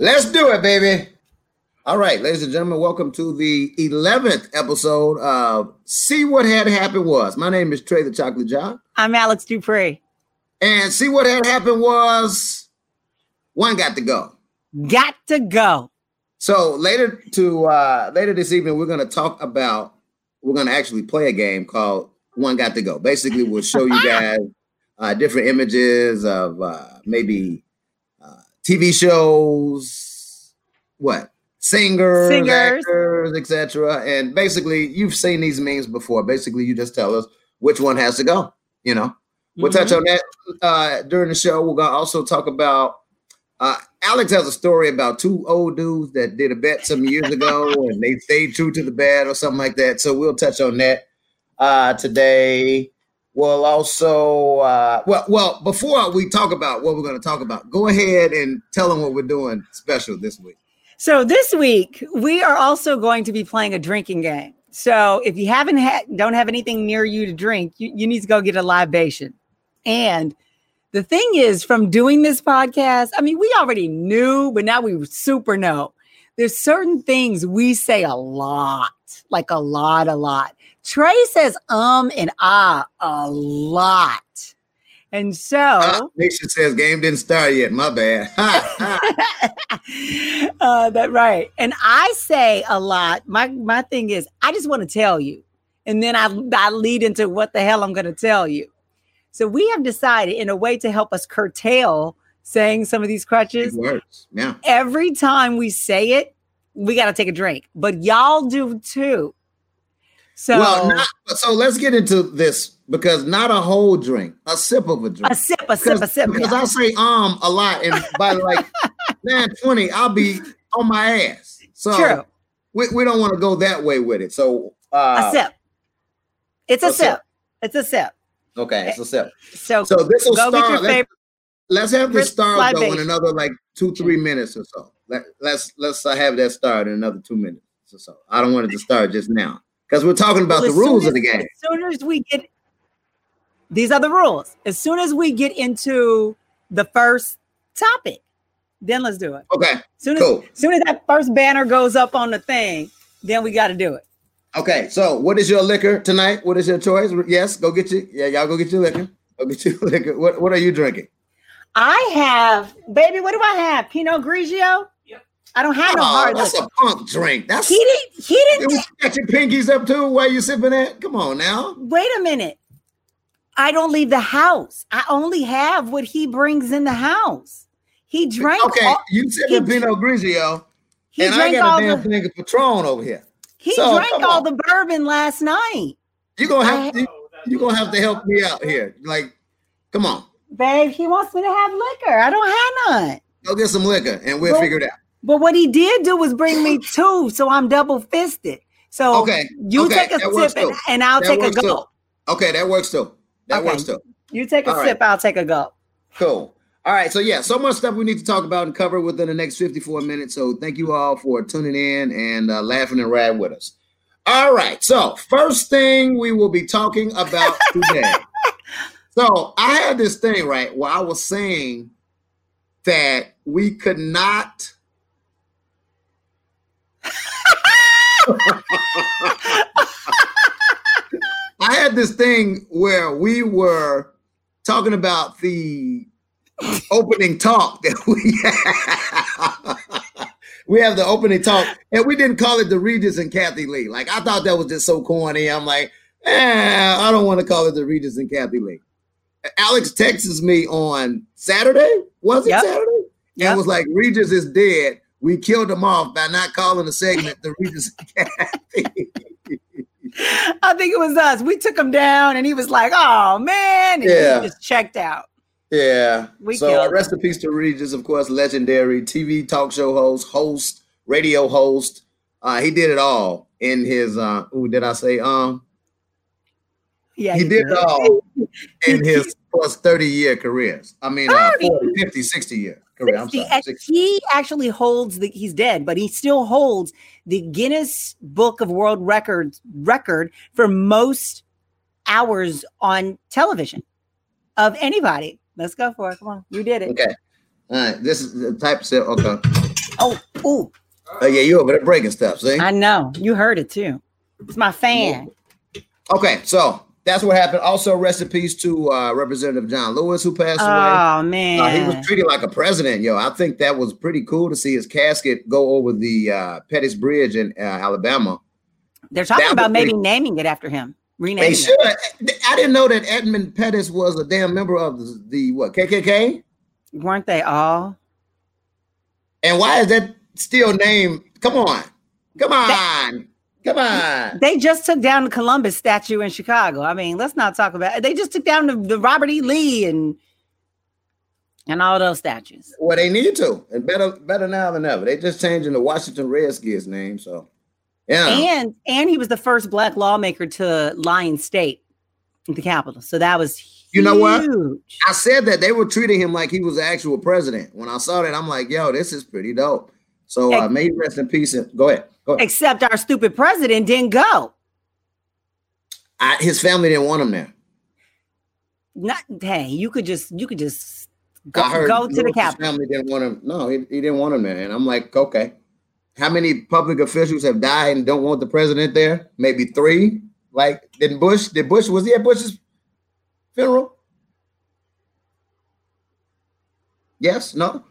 Let's do it, baby. All right, ladies and gentlemen, welcome to the 11th episode of See What Had Happened Was. My name is Trey the Chocolate John. I'm Alex Dupree. And See What Had Happened Was one got to go. Got to go. So later to uh later this evening, we're gonna talk about we're gonna actually play a game called One Got to Go. Basically, we'll show you guys uh different images of uh maybe TV shows, what singers, Singers. actors, etc. And basically, you've seen these memes before. Basically, you just tell us which one has to go. You know, we'll touch on that uh, during the show. We're gonna also talk about. Uh, Alex has a story about two old dudes that did a bet some years ago, and they stayed true to the bet or something like that. So we'll touch on that uh, today. We'll also, uh, well, well, before we talk about what we're going to talk about, go ahead and tell them what we're doing special this week. So this week we are also going to be playing a drinking game. So if you haven't had, don't have anything near you to drink, you, you need to go get a libation. And the thing is, from doing this podcast, I mean, we already knew, but now we super know. There's certain things we say a lot, like a lot, a lot. Trey says um and ah a lot. And so Uh, Nation says game didn't start yet. My bad. uh, that right. And I say a lot. My my thing is, I just want to tell you, and then I I lead into what the hell I'm going to tell you. So we have decided, in a way to help us curtail saying some of these crutches, works. Yeah. every time we say it, we got to take a drink. But y'all do too. So well, not, so let's get into this because not a whole drink, a sip of a drink. a sip, a sip, a sip. Because I say um a lot, and by like nine twenty, I'll be on my ass. So True. we, we don't want to go that way with it. So uh, a sip. It's a a sip. sip. It's a sip. Okay, it's a sip. So, So this will start. your Let's, favorite. let's have this start though in another like two three minutes or so. Let, let's let's have that start in another two minutes or so. I don't want it to start just now because we're talking about Well, the as rules of the game. As soon as we get these are the rules. As soon as we get into the first topic, then let's do it. Okay, soon as, cool. soon as that first banner goes up on the thing, then we got to do it. Okay, so what is your liquor tonight? What is your choice? Yes, go get you. Yeah, y'all go get your liquor. Go get your liquor. What What are you drinking? I have, baby, what do I have? Pinot Grigio? I don't have no Oh, hard that's liquor. a punk drink. That's He didn't, he didn't, you got your pinkies up too while you sipping that. Come on now. wait a minute. I don't leave the house. I only have what he brings in the house. He drank Okay, all, you sipping Pinot Grigio, he and I got all a damn the thing of Patron over here. he So, drank all on. the bourbon last night. You gonna I- have to, Oh, you gonna have to help me out here. Like, come on, Babe, he wants me to have liquor. I don't have none. go get some liquor, and we'll Well- figure it out. But what he did do was bring me two, so I'm double fisted. So Okay, you okay, take a that sip and, and I'll That take a gulp. too. Okay, that works too. That Okay. works too. You take a All sip, I'll take a gulp. Cool. All right. So yeah, so much stuff we need to talk about and cover within the next 54 minutes. So thank you all for tuning in and uh, laughing and ride with us. All right. So first thing we will be talking about today. so I had this thing right where I was saying that we could not. I had this thing where we were talking about the opening talk that we have. we have the opening talk, and we didn't call it the Regis and Kathie Lee. Like I thought that was just so corny. I'm like, eh, I don't want to call it the Regis and Kathie Lee. Alex texts me on Saturday. Was it Yep. Saturday? Yep. And was like, Regis is dead. We killed him off by not calling the segment the Regis. I think it was us. We took him down and he was like, oh man. And Yeah. he just checked out. Yeah. We so uh, rest in peace to Regis, of course, legendary TV talk show host, host, radio host. Uh, he did it all in his uh ooh, did I say um Yeah. he did it all in He- his plus 30 year careers. I mean uh 30. 40, 50, 60 year I'm 60. sorry. 60. He actually holds the he's dead, but he still holds the Guinness Book of World Records record for most hours on television of anybody. Let's go for it. Come on. You did it. Okay. All right. This is the type of okay. Oh, ooh. Oh yeah, you over there breaking stuff. See? I know. You heard it too. It's my fan. Okay, so that's what happened. Also, rest in peace to uh, Representative John Lewis, who passed away. Oh man. Uh, he was treated like a president, yo. I think that was pretty cool to see his casket go over the uh, Pettus Bridge in uh, Alabama. They're talking that about maybe pretty- naming it after him. They should. it. I didn't know that Edmund Pettus was a damn member of the, the what KKK. Weren't they all? And why is that still named? Come on, come on, come on. They just took down the Columbus statue in Chicago. I mean, let's not talk about it. They just took down the, the Robert E. Lee and and all those statues. Well, they need to, and better better now than ever. They just changing the Washington Redskins name, so yeah. And and he was the first black lawmaker to lie in state at the Capitol. So that was You know what? I said that they were treating him like he was the actual president. When I saw that, I'm like, yo, this is pretty dope. So uh, may rest in peace. And go ahead. Except our stupid president didn't go. I, his family didn't want him there. Not hey, you could just you could just go, go to the Capitol. family didn't want him. No, he, he didn't want him there. And I'm like, okay. How many public officials have died and don't want the president there? Maybe three. Like, did Bush? Did Bush? Was he at Bush's funeral? Yes. No.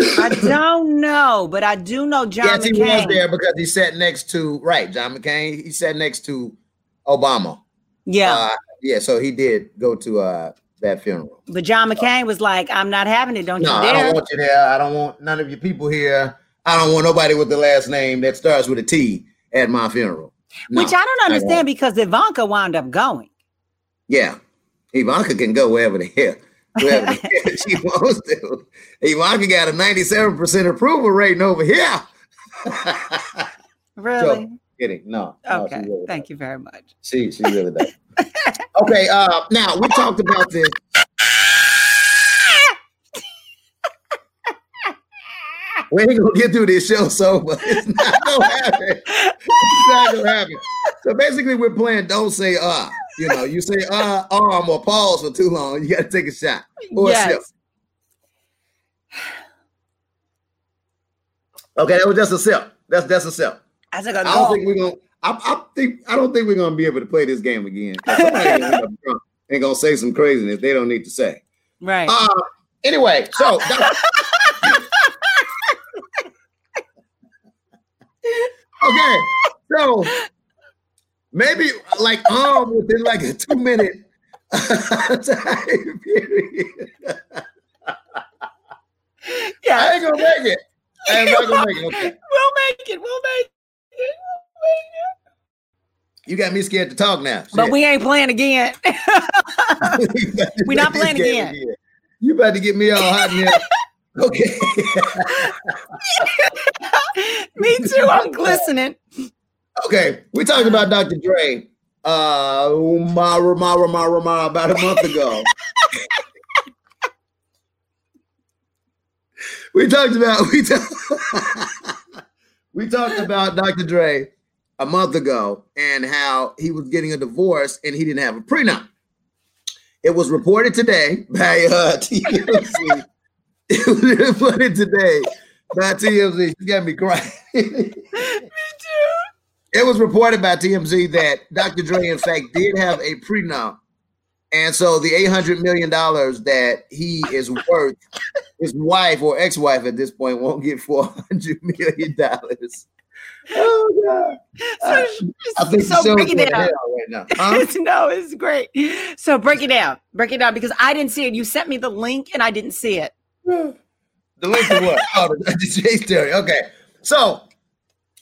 I don't know, but I do know John McCain. yes, he was there because he sat next to right, John McCain. He sat next to Obama. Yeah, Uh, yeah, so he did go to uh that funeral. but John McCain was like, "I'm not having it. Don't No, you I don't want you there. I don't want none of your people here. I don't want nobody with the last name that starts with a T at my funeral. No, Which I don't understand because Ivanka wound up going. Yeah, Ivanka can go wherever the hell, she wants to. Ivanka got a ninety-seven percent approval rating over here. Really? Kidding? No. no, okay. really Thank does. you very much. She she really does. okay. Uh, now we talked about this. We ain't gonna get through this show sober. It's not gonna happen. It's not gonna happen. So basically, we're playing "Don't Say Uh." You know, you say "uh," arm or pause for too long, you got to take a shot or a sip. yes. Okay, that was just a sip. That's that's a sip. I took a I don't think we're gonna. I, I think I don't think we're gonna be able to play this game again. Somebody gonna end up drunk and gonna say some craziness they don't need to say. Right. Uh, anyway, so okay, so maybe like um within like a two minute time period. I yeah. ain't gonna make it. I ain't gonna make it. Okay. We'll make it. We'll make it. We'll make it. You got me scared to talk now. But we ain't playing again. we not playing again. You about to get me all hot here. Okay. Me too. I'm glistening. Okay. We talked about Dr. Dre uh Mara Mara Mara Mara about a month ago. we talked about we talked we talked about Dr. Dre a month ago and how he was getting a divorce and he didn't have a prenup. It was reported today by uh, TMZ. it was reported today by TMZ. She got me crying. It was reported by TMZ that Dr. Dre, in fact, did have a prenup. And so the $800 million that he is worth, his wife or ex wife at this point won't get $400 million. Oh, God. So, I think so the break it down. right now. Huh? no, it's great. So break it down. Break it down because I didn't see it. You sent me the link and I didn't see it. The link to what? Oh, the J story. Okay. So,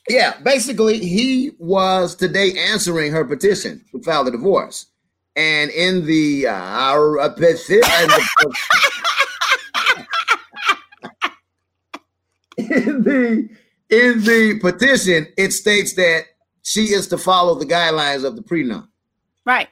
yeah, basically, he was today answering her petition to file the divorce. And in the uh, petition, in the in the petition, it states that she is to follow the guidelines of the prenup. Right.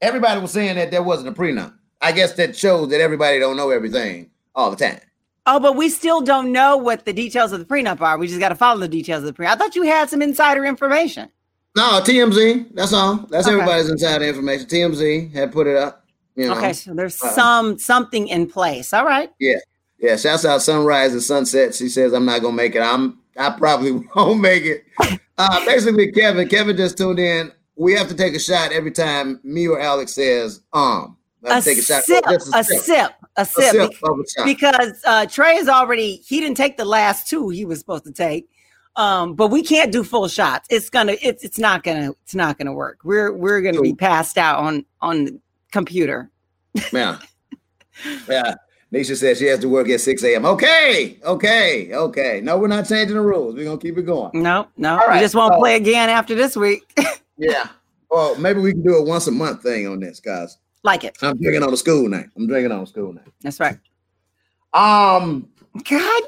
Everybody was saying that there wasn't a prenup. I guess that shows that everybody don't know everything all the time. Oh, but we still don't know what the details of the prenup are. We just got to follow the details of the prenup. I thought you had some insider information. No, TMZ. That's all. That's Okay. everybody's insider information. TMZ had put it up. You know. Okay, so there's uh, some something in place. All right. Yeah, Yeah, shouts out Sunrise and Sunset. She says I'm not gonna make it. I'm I probably won't make it. Uh, basically, Kevin, Kevin just tuned in. We have to take a shot every time me or Alex says um. A, take a, shot. Sip, a, a sip, a sip, a sip because uh, Trey is already he didn't take the last two he was supposed to take. Um, but we can't do full shots. It's gonna it's it's not gonna it's not gonna work. We're we're gonna be passed out on on the computer. Yeah. yeah. Nisha says she has to work at 6 a.m. Okay, okay, okay. No, we're not changing the rules. We're gonna keep it going. No, no. All right. We just won't play again after this week. yeah. Well, maybe we can do a once a month thing on this, guys. Like it. I'm drinking on the school night. I'm drinking on the school night. That's right. Um God.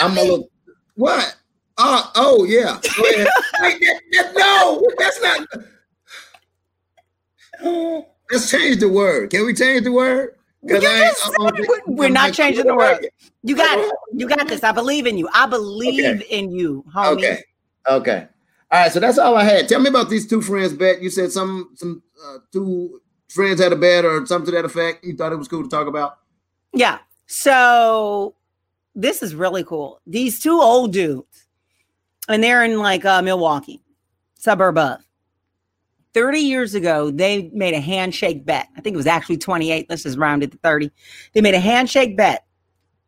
I'm a little what? Uh, oh yeah. Wait, that, that, no, that's not. Let's change the word. Can we change the word? we're not changing the word. You got it. You got this. I believe in you. I believe okay. in you, homie. Okay. Okay. All right. So that's all I had. Tell me about these two friends bet. You said some some uh, two friends had a bet or something to that effect. You thought it was cool to talk about. Yeah. So this is really cool. These two old dudes, and they're in like uh, Milwaukee, suburb of. 30 years ago, they made a handshake bet. I think it was actually 28. Let's just round it to 30. They made a handshake bet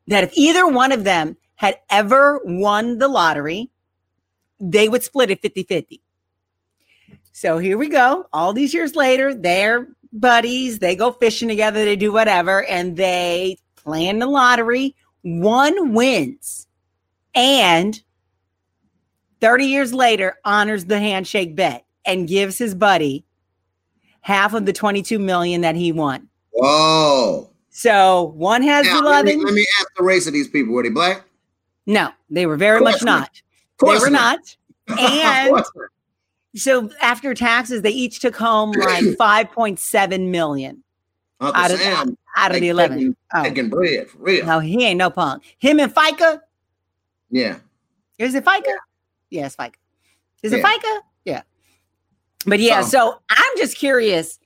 that if either one of them had ever won the lottery, they would split it 50 50. So here we go. All these years later, they're buddies. They go fishing together, they do whatever, and they plan the lottery. One wins. And 30 years later, honors the handshake bet and gives his buddy half of the 22 million that he won. Whoa. So one has now, 11. Let me, let me, ask the race of these people. Were they black? No, they were very much not. They were not. And so after taxes, they each took home like 5.7 million Uncle out of, Sam, out of the 11. Taking, oh. taking bread for real. No, he ain't no punk. Him and FICA. Yeah. Is it FICA? Yeah, yeah it's FICA. Is yeah. it FICA? Yeah. But yeah, so I'm just curious.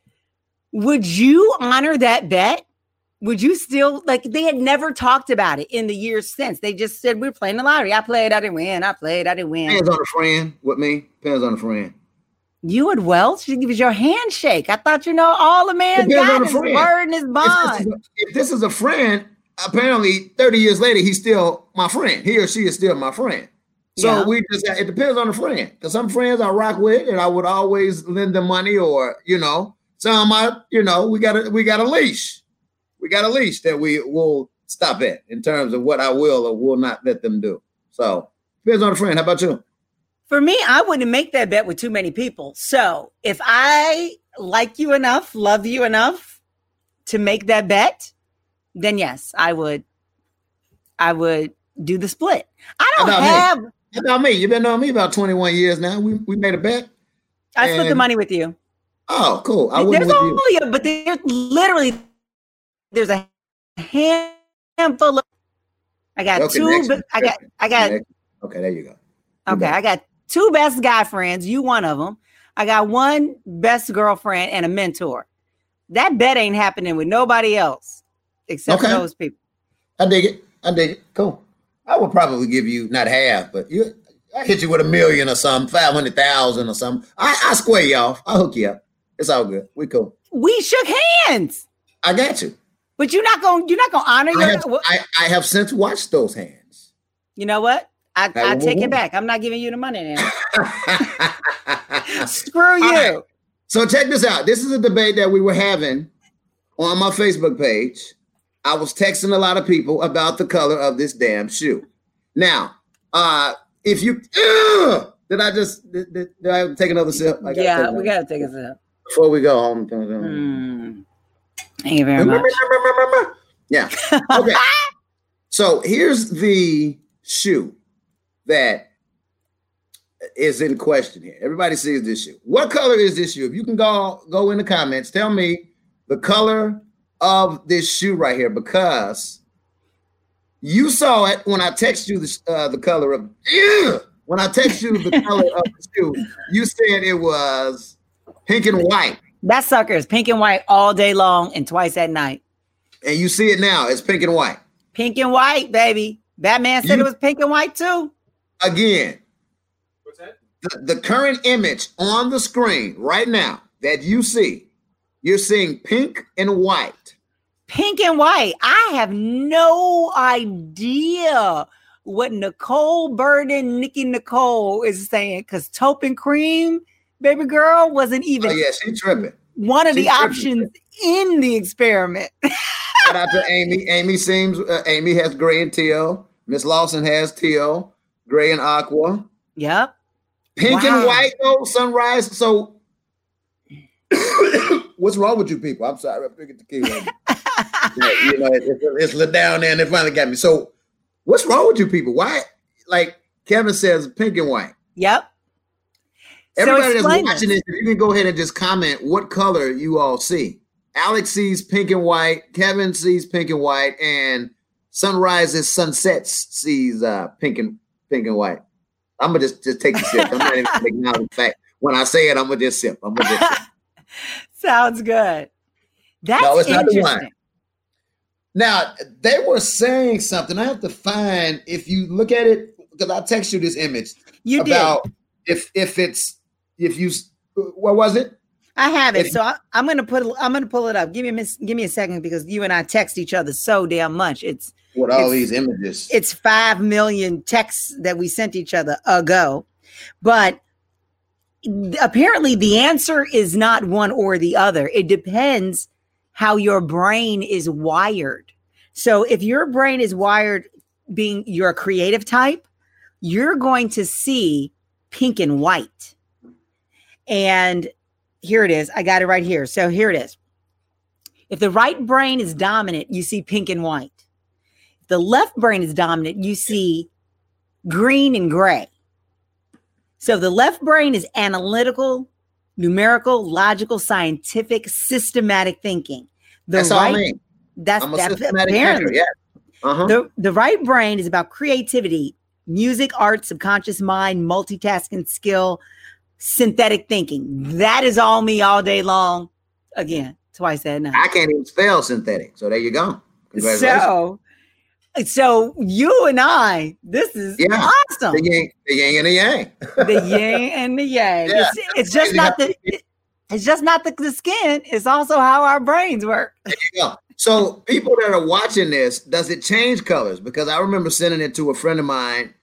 Would you honor that bet? Would you still like they had never talked about it in the years since? They just said we're playing the lottery. I played, I didn't win. I played, I didn't win. Depends on a friend with me. Depends on a friend. You and Welch give us your handshake. I thought you know all the man depends got his word and his bond. If this, a, if this is a friend, apparently 30 years later, he's still my friend. He or she is still my friend. So yeah. we just it depends on the friend. Because some friends I rock with and I would always lend them money or you know, some I, you know, we got a we got a leash. We got a leash that we will stop at in terms of what I will or will not let them do. So depends on the friend. How about you? For me, I wouldn't make that bet with too many people. So if I like you enough, love you enough to make that bet, then yes, I would I would do the split. I don't have me? about me? You've been knowing me about 21 years now. We, we made a bet. I split the money with you. Oh, cool. I there's only but there's literally there's a handful of I got okay, two I got I got Okay, there you go. You okay, I got two best guy friends, you one of them. I got one best girlfriend and a mentor. That bet ain't happening with nobody else except okay. those people. I dig it. I dig it. Cool. I would probably give you not half, but you I hit you with a million or something, five hundred thousand or something. I, I square you off. I'll hook you up. It's all good. We cool. We shook hands. I got you. But you're not gonna you're not gonna honor I your. Have, I, I have since watched those hands. You know what? I, I, I take it back. I'm not giving you the money now. Screw you. Right. So check this out. This is a debate that we were having on my Facebook page. I was texting a lot of people about the color of this damn shoe. Now, uh, if you uh, did I just did, did, did I take another sip? yeah, we gotta take a sip before we go home. Mm. Thank you very much. Yeah. Okay. so here's the shoe that is in question here. Everybody sees this shoe. What color is this shoe? If you can go go in the comments, tell me the color of this shoe right here because you saw it when I text you the uh, the color of yeah. When I text you the color of the shoe, you said it was pink and white. That sucker is pink and white all day long and twice at night. And you see it now, it's pink and white. Pink and white, baby. Batman said You- it was pink and white too. Again, What's that? the, the current image on the screen right now that you see, you're seeing pink and white. Pink and white. I have no idea what Nicole Burden, Nikki Nicole is saying because taupe and cream, baby girl, wasn't even Oh yeah, she tripping. one of she the tripping. options in the experiment. Shout out to Amy. Amy seems uh, Amy has gray and teal. Miss Lawson has teal, gray and aqua. yep. Pink and white though, sunrise. So what's wrong with you people? I'm sorry, I picked the key. Yeah, you know, it, it, it's lit down there and it finally got me. So what's wrong with you people? Why like Kevin says pink and white? Yep. So Everybody that's watching this. if you can go ahead and just comment what color you all see. Alex sees pink and white, Kevin sees pink and white, and sunrises, sunsets sees uh pink and pink and white. I'm gonna just just take the sip. I'm not even gonna the fact. When I say it, I'm gonna just sip. I'm gonna just sip. Sounds good. That's No, it's not the wine. interesting. Now they were saying something. I have to find if you look at it because I text you this image You about did. if if it's if you what was it? I have it. if- So I, I'm gonna put. I'm gonna pull it up. Give me a miss, give me a second because you and I text each other so damn much. It's With all these images. it's five million texts that we sent each other ago, but apparently the answer is not one or the other. It depends how your brain is wired. So if your brain is wired being you're a creative type, you're going to see pink and white. And here it is. I got it right here. So here it is. If the right brain is dominant, you see pink and white. If the left brain is dominant, you see green and gray. So the left brain is analytical, numerical, logical, scientific, systematic thinking. The That's right, all I mean. That's, that's apparently thinker. Yeah. Uh-huh. the, the right brain is about creativity, music, art, subconscious mind, multitasking skill, synthetic thinking. That is all me all day long. Again, twice that night. I can't even spell synthetic. So there you go. So, so you and I, this is Yeah. awesome. the yin, the yin and the yang. The yin and the yang. Yeah. It's, it's just not the. it- it's just not the, the skin. It's also how our brains work. There you go. So people that are watching this, does it change colors? Because I remember sending it to a friend of mine,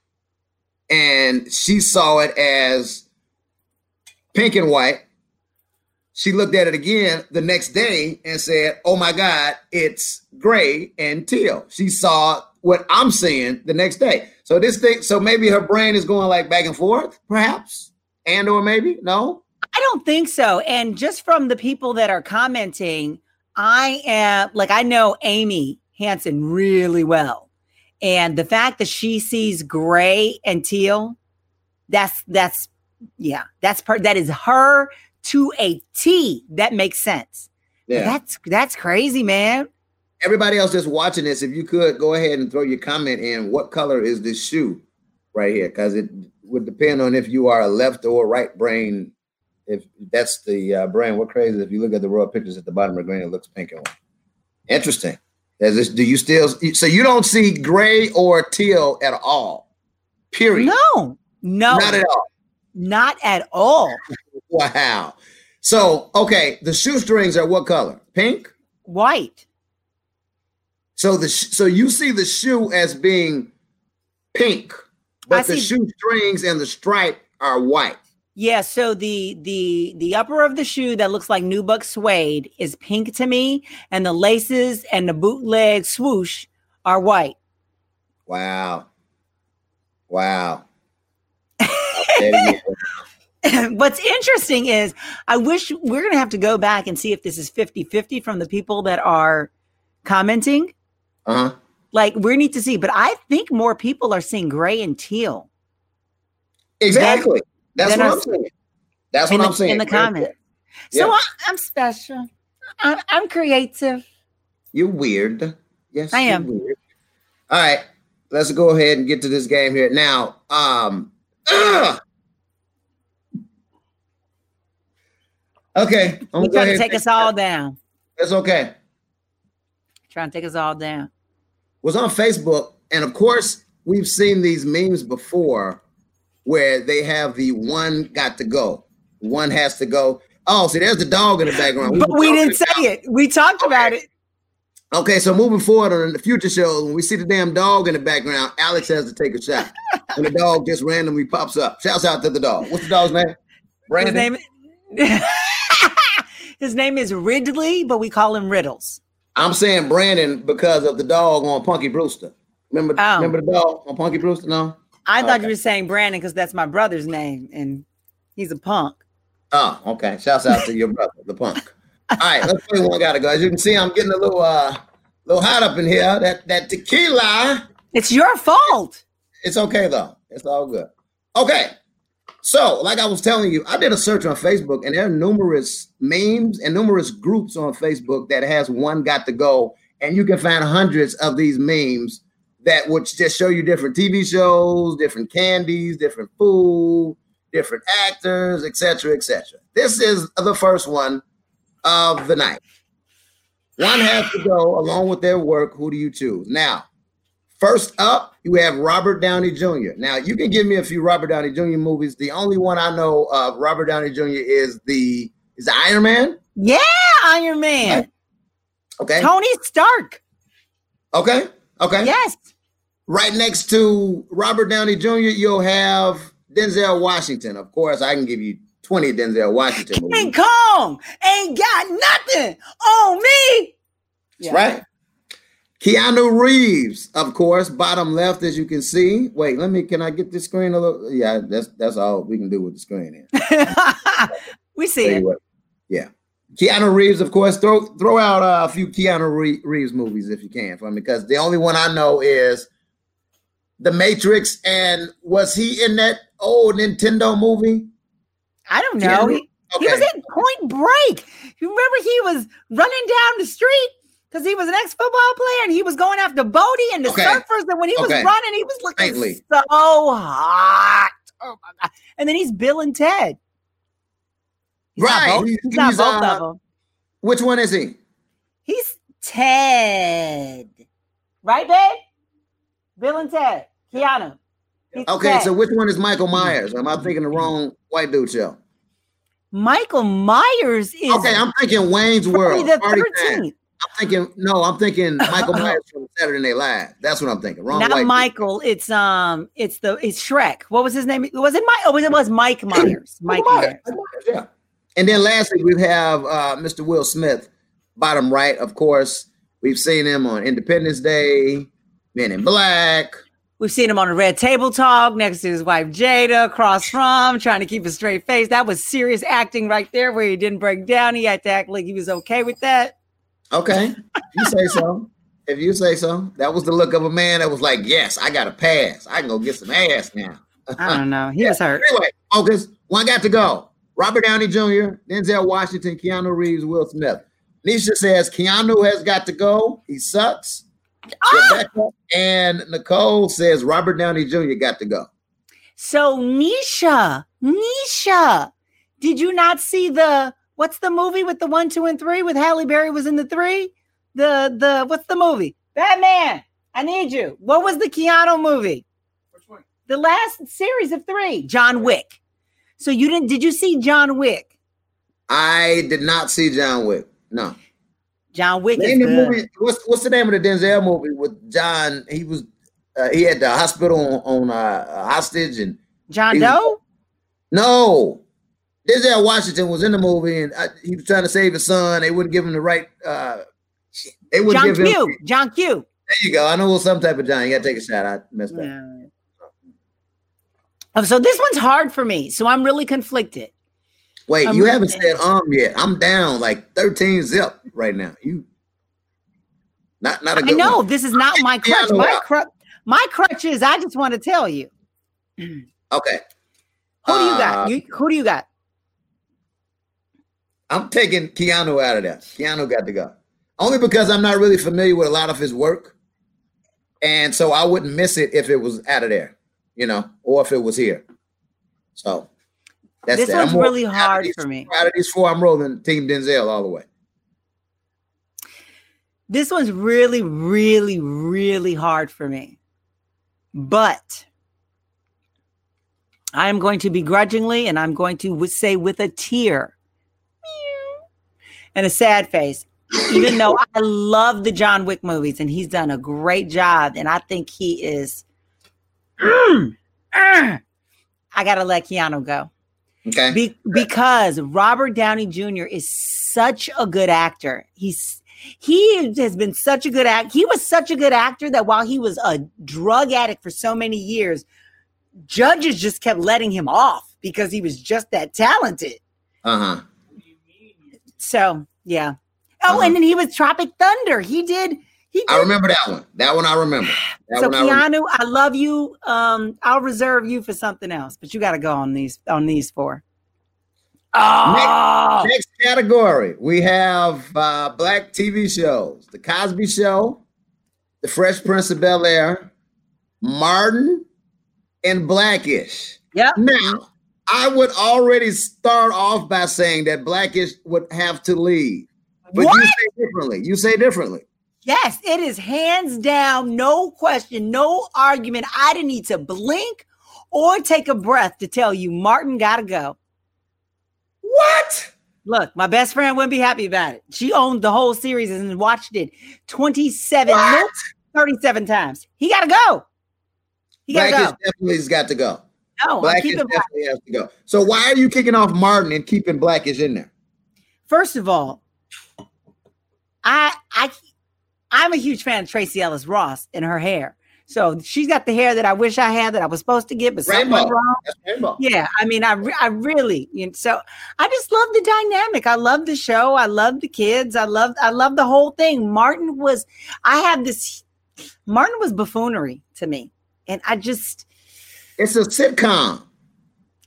and she saw it as pink and white. She looked at it again the next day and said, "Oh my God, it's gray and teal." She saw what I'm seeing the next day. So this thing, so maybe her brain is going like back and forth, perhaps, and or maybe no. I don't think so. And just from the people that are commenting, I am like, I know Amy Hansen really well. And the fact that she sees gray and teal, that's, that's, yeah, that's part, that is her to a T. That makes sense. Yeah. That's, that's crazy, man. everybody else just watching this, if you could go ahead and throw your comment in, what color is this shoe right here? Because it would depend on if you are a left or right brain. If that's the uh, brain, what crazy if you look at the raw pictures at the bottom of the green, it looks pink and white. Interesting. Is this, do you still so you don't see gray or teal at all? Period. No, no, Not at all. Not at all. Wow. So okay, the shoestrings are what color? Pink. White. So the sh- so you see the shoe as being pink, but I the see- shoestrings and the stripe are white. Yeah, so the the the upper of the shoe that looks like nubuck suede is pink to me, and the laces and the bootleg swoosh are white. Wow. Wow. There you go. What's interesting is I wish we're gonna have to go back and see if this is 50-50 from the people that are commenting. uh-huh. Like we need to see, but I think more people are seeing gray and teal Exactly. That's then what I'm saying. That's what the, I'm saying. in the comments. Yeah. So I, I'm special. I'm, I'm creative. You're weird. Yes, I you're am. Weird. All right. Let's go ahead and get to this game here. Now, um ugh. Okay. I'm gonna trying to take us all down. That's okay. Trying to take us all down. was on Facebook, and of course, we've seen these memes before where they have the one got to go, one has to go. Oh, see, there's the dog in the background. but we didn't say it. We talked okay. about it. Okay, so moving forward on the future shows, when we see the damn dog in the background, Alex has to take a shot. and the dog just randomly pops up. Shouts out to the dog. What's the dog's name? Brandon. His name, His name is Ridley, but we call him Riddles. I'm saying Brandon because of the dog on Punky Brewster. Remember, oh. remember the dog on Punky Brewster? No, I thought you were saying Brandon because that's my brother's name, and he's a punk. Oh, okay. Shouts out to your brother, the punk. All right, let's play one gotta go. As you can see, I'm getting a little uh little hot up in here. That that tequila. It's your fault. It's okay though. It's all good. Okay. So, like I was telling you, I did a search on Facebook, and there are numerous memes and numerous groups on Facebook that has one got to go, and you can find hundreds of these memes that would just show you different TV shows, different candies, different food, different actors, etc., etc. This is the first one of the night. One has to go along with their work. Who do you choose? Now, first up, you have Robert Downey Jr. Now, you can give me a few Robert Downey Jr. movies. The only one I know of Robert Downey Jr. is the is the Iron Man. Yeah, Iron Man. Okay. Tony Stark. Okay. Okay. Yes. Right next to Robert Downey Jr., you'll have Denzel Washington. Of course, I can give you 20 Denzel Washington. King Kong ain't got nothing on me. Yeah. Right. Keanu Reeves, of course, bottom left, as you can see. Wait, let me. Can I get the screen a little? Yeah, that's that's all we can do with the screen. we see it. Yeah, Keanu Reeves, of course. Throw throw out uh, a few Keanu Reeves movies if you can for me, because the only one I know is The Matrix. And was he in that old Nintendo movie? I don't know. He, okay. he was in Point Break. You remember he was running down the street because he was an ex-football player and he was going after Bodhi and the okay. surfers. And when he okay. was running, he was looking Faintly. so hot. Oh my god! And then he's Bill and Ted. He's right. Not both, he's, he's not both uh, of them. Which one is he? He's Ted. Right, babe? Bill and Ted. Keanu. He's okay, so which one is Michael Myers? Am I thinking the wrong white dude show? Michael Myers is okay. I'm thinking Wayne's World. The 13th. I'm thinking no. I'm thinking Michael Myers from Saturday Night Live. That's what I'm thinking. Wrong. Not Michael. Dude. It's um. It's the it's Shrek. What was his name? Was it Mike? Oh, it was Mike Myers. Mike Myers. Myers. Yeah. And then lastly, we have uh, Mr. Will Smith, bottom right. Of course, we've seen him on Independence Day, Men in Black. We've seen him on a red table talk next to his wife Jada, across from, trying to keep a straight face. That was serious acting right there, where he didn't break down. He had to act like he was okay with that. Okay, you say so. If you say so, that was the look of a man that was like, "Yes, I got a pass. I can go get some ass now." I don't know. He yeah. was hurt. Anyway, focus. One got to go. Robert Downey Jr., Denzel Washington, Keanu Reeves, Will Smith. Nisha says Keanu has got to go. He sucks. Rebecca ah! and Nicole says Robert Downey Jr. got to go. So Nisha, Nisha, did you not see the what's the movie with the one, two, and three with Halle Berry was in the three? The the what's the movie? Batman. I need you. What was the Keanu movie? Which one? The last series of three. John Wick. So you didn't? Did you see John Wick? I did not see John Wick. No. John Wick is good. Movie, what's what's the name of the Denzel movie with John? He was uh, he had the hospital on, on uh, hostage and John Doe. no, Denzel Washington was in the movie and uh, he was trying to save his son. They wouldn't give him the right. Uh, they wouldn't John give Q. him. John Q. There you go. I know it was some type of John. You got to take a shot. I messed up. Oh, so this one's hard for me. So I'm really conflicted. Wait, I'm you haven't said um yet. I'm down like 13 zip right now. You not not a good I know one. this is not my crutch. My crutch my crutch is I just want to tell you. Okay. Who do you got? Uh, you, who do you got? I'm taking Keanu out of there. Keanu got to go. Only because I'm not really familiar with a lot of his work. And so I wouldn't miss it if it was out of there, you know, or if it was here. So that's this one's really hard these, for me. Out of these four, I'm rolling Team Denzel all the way. This one's really, really, really hard for me. But I am going to begrudgingly and I'm going to say with a tear and a sad face, even though I love the John Wick movies and he's done a great job. And I think he is. I got to let Keanu go. Okay. Be- because Robert Downey Jr. is such a good actor. He's he has been such a good act. He was such a good actor that while he was a drug addict for so many years, judges just kept letting him off because he was just that talented. Uh huh. So yeah. Oh, Uh-huh. and then he was Tropic Thunder. He did. I remember that one. That one I remember. That so one I remember. Keanu, I love you. Um, I'll reserve you for something else, but you got to go on these on these four. Oh, Next category, we have uh, black TV shows: The Cosby Show, The Fresh Prince of Bel Air, Martin, and Blackish. yep. Now, I would already start off by saying that Blackish would have to leave, but you say differently. You say differently. Yes, it is hands down, no question, no argument. I didn't need to blink or take a breath to tell you Martin got to go. What? Look, my best friend wouldn't be happy about it. She owned the whole series and watched it 27, What? 37 times. He got to go. He got to go. definitely has got to go. No, Blackish keeping Black. definitely has to go. So why are you kicking off Martin and keeping Blackish in there? First of all, I I I'm a huge fan of Tracee Ellis Ross and her hair. So she's got the hair that I wish I had that I was supposed to get, but something Rainbow. went wrong. Rainbow. Yeah, I mean, I re- I really, you know, so I just love the dynamic. I love the show. I love the kids. I love I love the whole thing. Martin was, I have this. Martin was buffoonery to me, and I just It's a sitcom.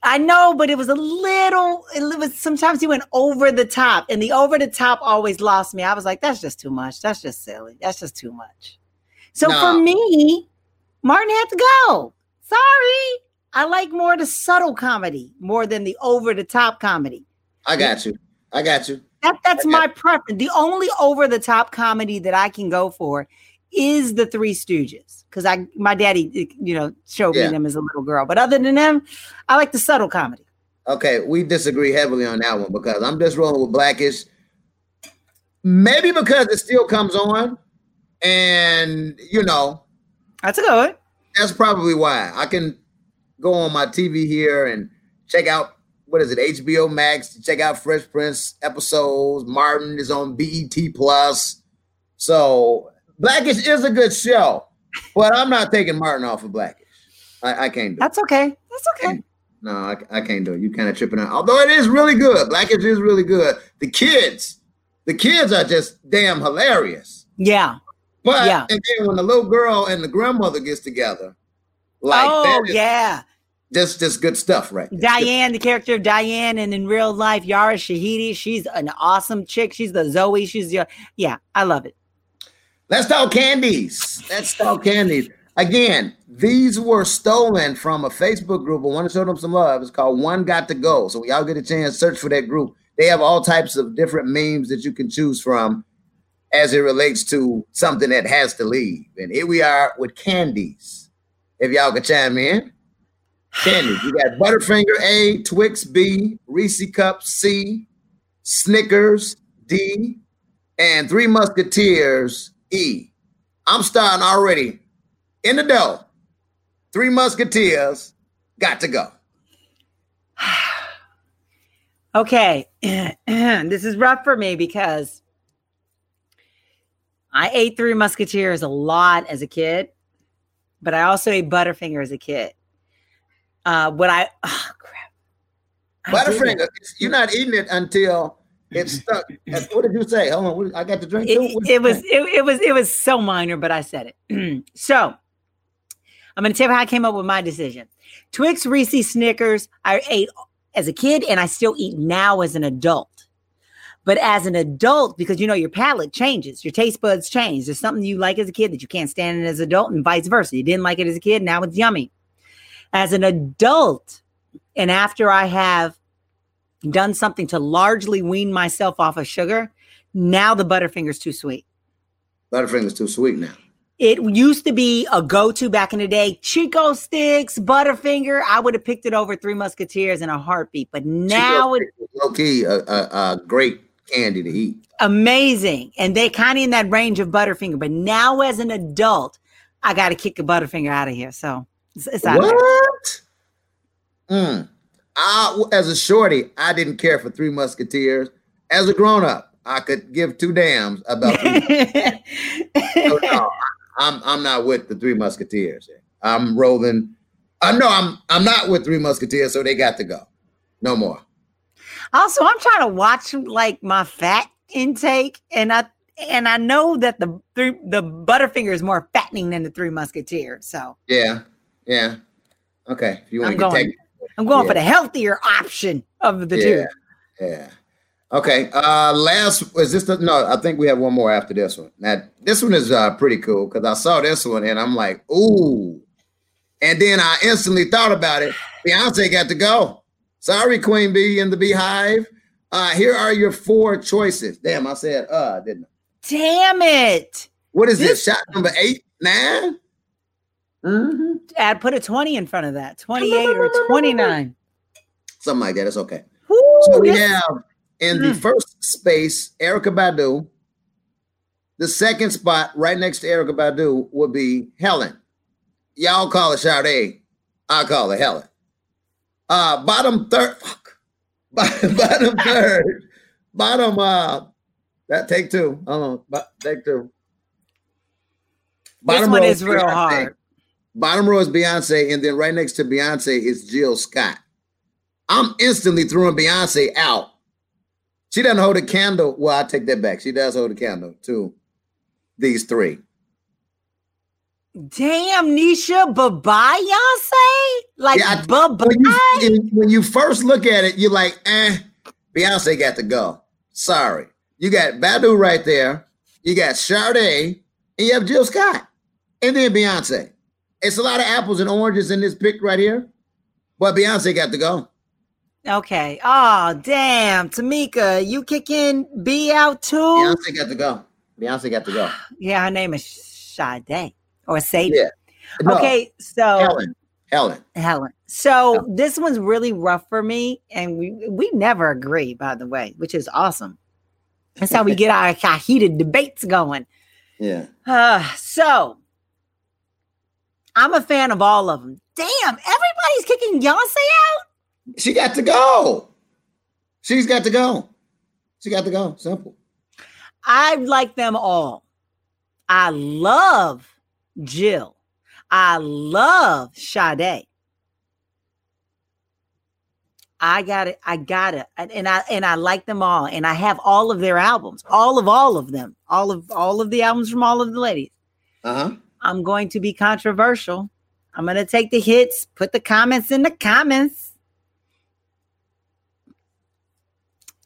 I know, but it was a little. It was sometimes he went over the top, and the over the top always lost me. I was like, that's just too much. That's just silly. That's just too much. So No. for me, Martin had to go. Sorry, I like more the subtle comedy more than the over the top comedy. I got you. I got you. That that's Okay. my preference. The only over the top comedy that I can go for is the Three Stooges because I my daddy you know showed Yeah. me them as a little girl. But other than them, I like the subtle comedy. Okay, we disagree heavily on that one because I'm just rolling with Blackish. Maybe because it still comes on, and you know That's a good. One. that's probably why I can go on my TV here and check out what is it HBO Max, check out Fresh Prince episodes. Martin is on BET Plus, so Blackish is a good show, but I'm not taking Martin off of Blackish. I, I can't do. it. That's okay. That's okay. No, I, I can't do it. You kind of tripping out. Although it is really good. Blackish is really good. The kids, the kids are just damn hilarious. Yeah. But Yeah. and then when the little girl and the grandmother gets together, like oh yeah. just just good stuff, right? there. Diane, the character of Diane, and in real life, Yara Shahidi. She's an awesome chick. She's the Zoe. She's the yeah. I love it. Let's talk candies. Let's talk candies. Again, these were stolen from a Facebook group. I want to show them some love. It's called One Got to Go. So y'all get a chance, search for that group. They have all types of different memes that you can choose from as it relates to something that has to leave. And here we are with candies. If y'all could chime in. Candies. You got Butterfinger A, Twix B, Reese Cup C, Snickers D, and Three Musketeers E. I'm starting already in the dough. Three Musketeers got to go. Okay, this is rough for me because I ate Three Musketeers a lot as a kid, but I also ate Butterfinger as a kid. Uh, what I oh crap, I. Butterfinger, you're not eating it until it's stuck. what did you say? Hold on, what- I got the drink too. it, it was it, it was it was so minor, but I said it. so I'm going to tell you how I came up with my decision. Twix, Reese, Snickers. I ate as a kid, and I still eat now as an adult. But as an adult, because you know your palate changes, your taste buds change. There's something you like as a kid that you can't stand it as an adult, and vice versa. You didn't like it as a kid, now it's yummy. As an adult, and after I have done something to largely wean myself off of sugar, now the Butterfinger's too sweet. Butterfinger's too sweet now. It used to be a go-to back in the day. Chick-O-Sticks, Butterfinger. I would have picked it over Three Musketeers in a heartbeat. But now it low key a, a, a great candy to eat. Amazing, and they kind of in that range of Butterfinger. But now as an adult, I got to kick a Butterfinger out of here. So it's, it's out what? Mm. I, as a shorty, I didn't care for Three Musketeers. As a grown up, I could give two damns about. so no, I'm I'm not with the Three Musketeers. I'm rolling. I uh, know I'm I'm not with Three Musketeers, so they got to go. No more. Also, I'm trying to watch like my fat intake, and I and I know that the three, the Butterfinger is more fattening than the Three Musketeers. So yeah, yeah, okay. If you want to take, I'm going yeah. for the healthier option of the yeah. two. Yeah. Okay. Uh last is this the no, I think we have one more after this one. Now this one is uh pretty cool because I saw this one and I'm like, ooh. And then I instantly thought about it. Beyonce got to go. Sorry, Queen Bee in the Beehive. Uh here are your four choices. Damn, I said uh, didn't I? Damn it. What is this? Shot number eight, 9 Mm-hmm. Add put a 20 in front of that. 28 or 29. Something like that. It's okay. Ooh, so we have in the hmm. first space, Erykah Badu. The second spot, right next to Erykah Badu, would be Helen. Y'all call it Sade. I call it Helen. Uh, bottom third, fuck. bottom third, bottom uh, that take two. Hold on, take two. Bottom this one is real hard. Bottom row is Beyonce, and then right next to Beyonce is Jill Scott. I'm instantly throwing Beyonce out she doesn't hold a candle. Well, I take that back. She does hold a candle to these three. Damn, Nisha, bye bye, Beyonce? Like, yeah, bye bye? When, when, you first look at it, you're like, eh, Beyonce got to go. Sorry. You got Badu right there. You got Sade, and you have Jill Scott. And then Beyonce. It's a lot of apples and oranges in this pick right here. But Beyonce got to go. Okay. Oh, damn. Tamika, you kicking B out too? Beyonce got to go. Beyonce got to go. yeah, her name is Sade or Sadie. Yeah. No, okay, so Helen. Helen. Helen. So Helen. this one's really rough for me, and we we never agree, by the way, which is awesome. That's how we get our, our heated debates going. Yeah. Uh, so I'm a fan of all of them. Damn, everybody's kicking Beyonce out. She got to go. She's got to go. She got to go. Simple. I like them all. I love Jill. I love Sade. I got it. I got it. And I and I like them all. And I have all of their albums. All of all of them. All of all of the albums from all of the ladies. Uh-huh. I'm going to be controversial. I'm going to take the hits, put the comments in the comments.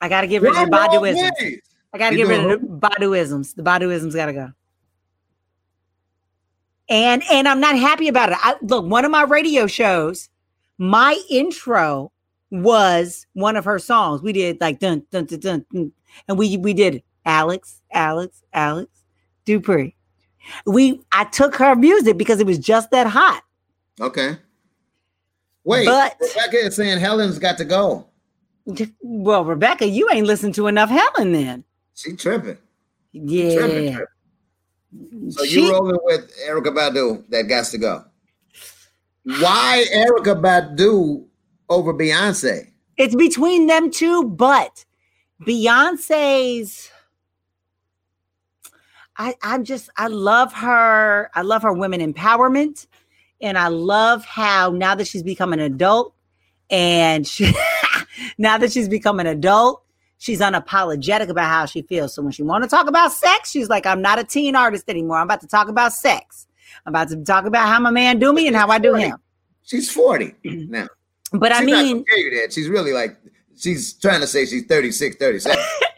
I got to get rid of the Baduisms. I got to get rid of the Baduisms. The Baduisms got to go. And and I'm not happy about it. I, look, one of my radio shows, my intro was one of her songs. We did like dun dun dun dun, dun and we we did Alex, Alex, Alex Dupree. We I took her music because it was just that hot. Okay. Wait, but Rebecca is saying Helen's got to go. Well, Rebecca, you ain't listened to enough Helen then. She tripping. Yeah. Tripping, tripping. So she, you rolling with Erykah Badu that got to go. Why Erykah Badu over Beyonce? It's between them two, but Beyonce's I I'm just I love her. I love her women empowerment. And I love how now that she's become an adult and she now that she's become an adult, she's unapologetic about how she feels. So when she want to talk about sex, she's like, I'm not a teen artist anymore. I'm about to talk about sex. I'm about to talk about how my man do me and how I do him. She's 40 now. But she's I mean, that. she's really like, she's trying to say she's 36, 37.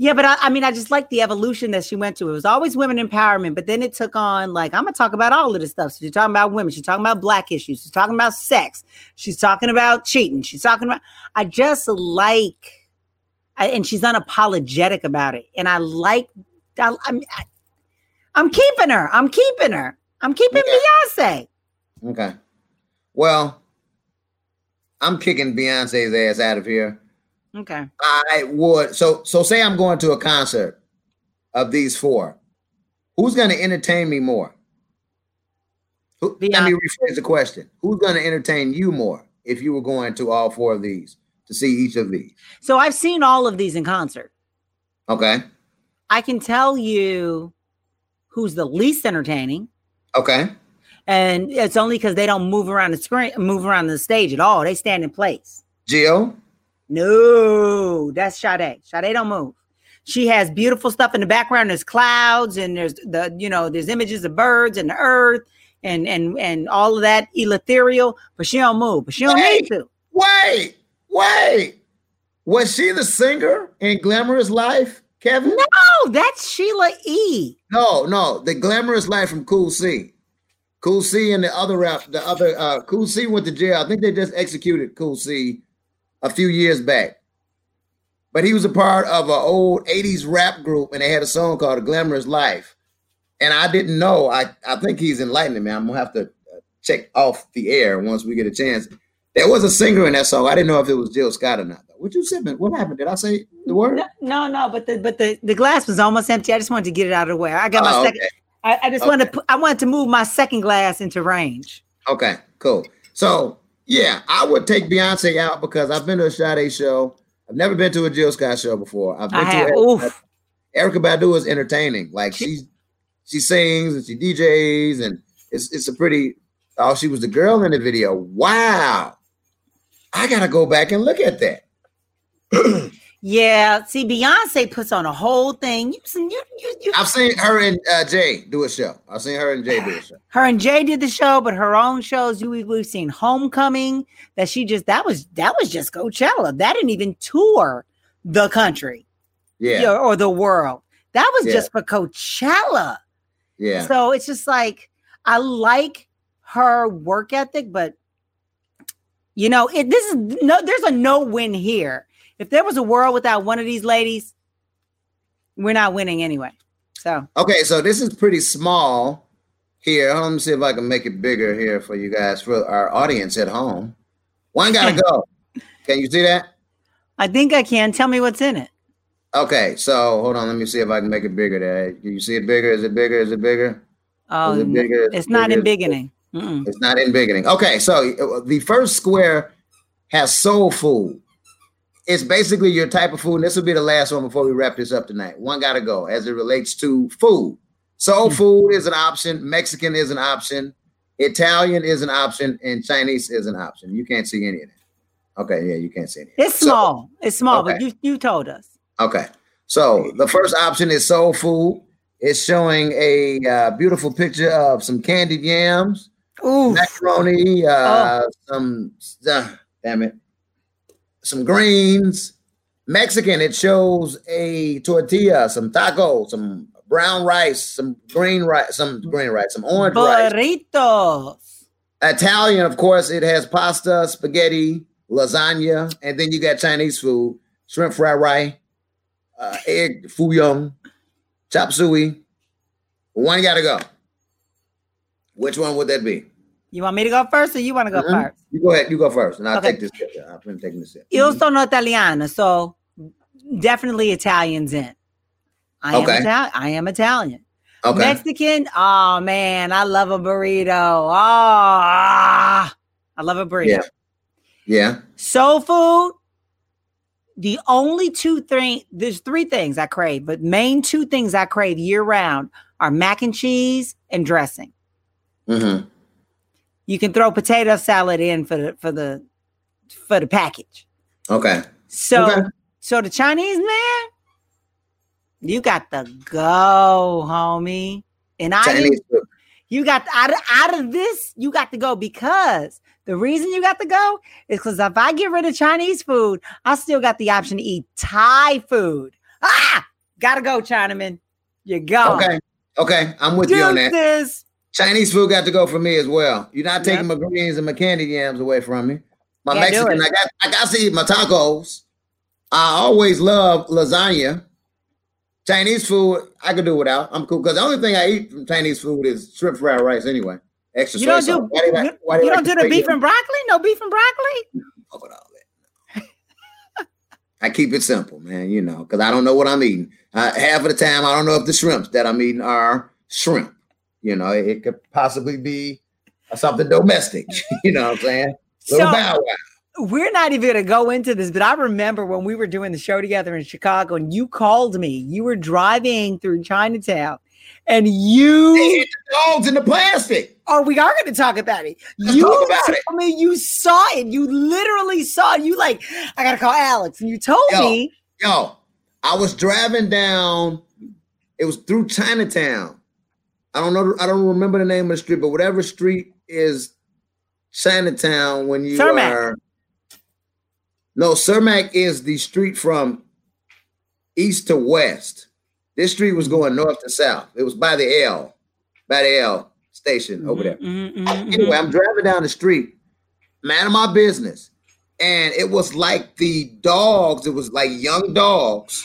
Yeah, but I, I, mean, I just like the evolution that she went to. It was always women empowerment, but then it took on like I'm gonna talk about all of this stuff. So she's talking about women, she's talking about black issues, she's talking about sex, she's talking about cheating, she's talking about. I just like, I, and she's unapologetic about it, and I like. I, I, I'm keeping her. I'm keeping her. I'm keeping Okay. Beyonce. Okay. Well, I'm kicking Beyonce's ass out of here. Okay. I would. So, so say I'm going to a concert of these four. Who's going to entertain me more? Who, let me rephrase the question. Who's going to entertain you more if you were going to all four of these to see each of these? So I've seen all of these in concert. Okay. I can tell you who's the least entertaining. Okay. And it's only because they don't move around the screen, move around the stage at all. They stand in place. Jill. No, that's Sade. Sade don't move. She has beautiful stuff in the background. There's clouds and there's the, you know, there's images of birds and the earth and and and all of that ethereal, but she don't move. But she don't Wait. need to. Wait. Wait. Was she the singer in Glamorous Life, Kevin? No, that's Sheila E. No, no, the glamorous life from Cool C. Cool C and the other rap, the other uh Cool C went to jail. I think they just executed Cool C a few years back. But he was a part of an old 80s rap group and they had a song called The Glamorous Life. And I didn't know. I, I think he's enlightening me. I'm gonna have to uh, check off the air once we get a chance. There was a singer in that song. I didn't know if it was Jill Scott or not. Though. What you said, man? What happened? Did I say the word? No, no, no, but the but the, the glass was almost empty. I just wanted to get it out of the way. I got my Oh, second. okay. I, I just wanted to I wanted to move my second glass into range. Okay, cool. So yeah, I would take Beyonce out because I've been to a Sade show. I've never been to a Jill Scott show before. I've been I to have. Erykah, Oof. Erykah Badu is entertaining. Like she she sings and she DJs and it's it's a pretty oh she was the girl in the video. Wow. I gotta go back and look at that. Yeah, see, Beyonce puts on a whole thing. You, you, you, you, I've seen her and uh, Jay do a show. I've seen her and Jay do a show. her and Jay did the show, but her own shows. You, we've seen Homecoming. That she just that was that was just Coachella. That didn't even tour the country Yeah, yeah, or the world. That was Yeah. just for Coachella. yeah. So it's just like I like her work ethic, but you know, it this is no there's a no win here. If there was a world without one of these ladies, we're not winning anyway. So Okay, so this is pretty small here. Let me see if I can make it bigger here for you guys, for our audience at home. One gotta go. Can you see that? I think I can. Tell me what's in it. Okay, so hold on. Let me see if I can make it bigger there. Can you see it bigger? Is it bigger? Is it bigger? Oh, it bigger? it's not in Bigger? beginning. Mm-mm. It's not in beginning. Okay, so uh, the first square has soul food. It's basically your type of food. And this will be the last one before we wrap this up tonight. One got to go as it relates to food. Soul Hmm. food is an option. Mexican is an option. Italian is an option, and Chinese is an option. You can't see any of that. Okay, yeah, you can't see any. It's So- small. it's small, but you you told us. Okay. So the first option is soul food. It's showing a uh, beautiful picture of some candied yams, Ooh, macaroni, Oh. uh, some uh, damn it, some greens. Mexican, it shows a tortilla, some tacos, some brown rice, some green rice, some green rice, some orange rice. burritos. Italian, of course, it has pasta, spaghetti, lasagna, and then you got Chinese food, shrimp fried rice, uh, egg foo young, chop suey. One got to go. Which one would that be? You want me to go first, or you want to go Mhm. first? You go ahead. You go first, and I'll Okay. take this. I've been taking this. Io Mhm. sono italiana, so definitely Italians in. I Okay. am Italian. I am Italian. Okay. Mexican. Oh man, I love a burrito. Oh, ah, I love a burrito. Yeah. Yeah. Soul food. The only two things, there's three things I crave, but main two things I crave year round are mac and cheese and dressing. hmm You can throw potato salad in for the for the for the package. Okay. So Okay. so the Chinese man, you got to go, homie. And I Chinese food. you got out of, out of this, you got to go because the reason you got to go is because if I get rid of Chinese food, I still got the option to eat Thai food. Ah, gotta go, Chinaman. You go. Okay. Okay. I'm with you on that. Chinese food got to go for me as well. You're not taking Yep. my greens and my candy yams away from me. My Mexican. I got I got to eat my tacos. I always love lasagna. Chinese food, I could do without. I'm cool because the only thing I eat from Chinese food is shrimp fried rice anyway. Extra You don't do. Why you, why they you don't do the beef and broccoli? No beef and broccoli? Fuck with all that. I keep it simple, man. You know, because I don't know what I'm eating. Uh, half of the time, I don't know if the shrimps that I'm eating are shrimp. You know, it, it could possibly be something domestic. you know what I'm saying? Little So bow wow. we're not even gonna go into this, but I remember when we were doing the show together in Chicago and you called me. You were driving through Chinatown and They you hit the dogs in the plastic. Oh, we are going to talk about it. Let's you about it. told me you saw it. You literally saw it. You like, I gotta call Alex, and you told Yo. me. Yo, I was driving down. It was through Chinatown. I don't know. I don't remember the name of the street, but whatever street is Chinatown when you Cermak. are. No, Cermak is the street from east to west. This street was going north to south. It was by the L, by the L station over there. Mhm, mhm, mhm, Anyway, I'm driving down the street, man of my business. And it was like the dogs, it was like young dogs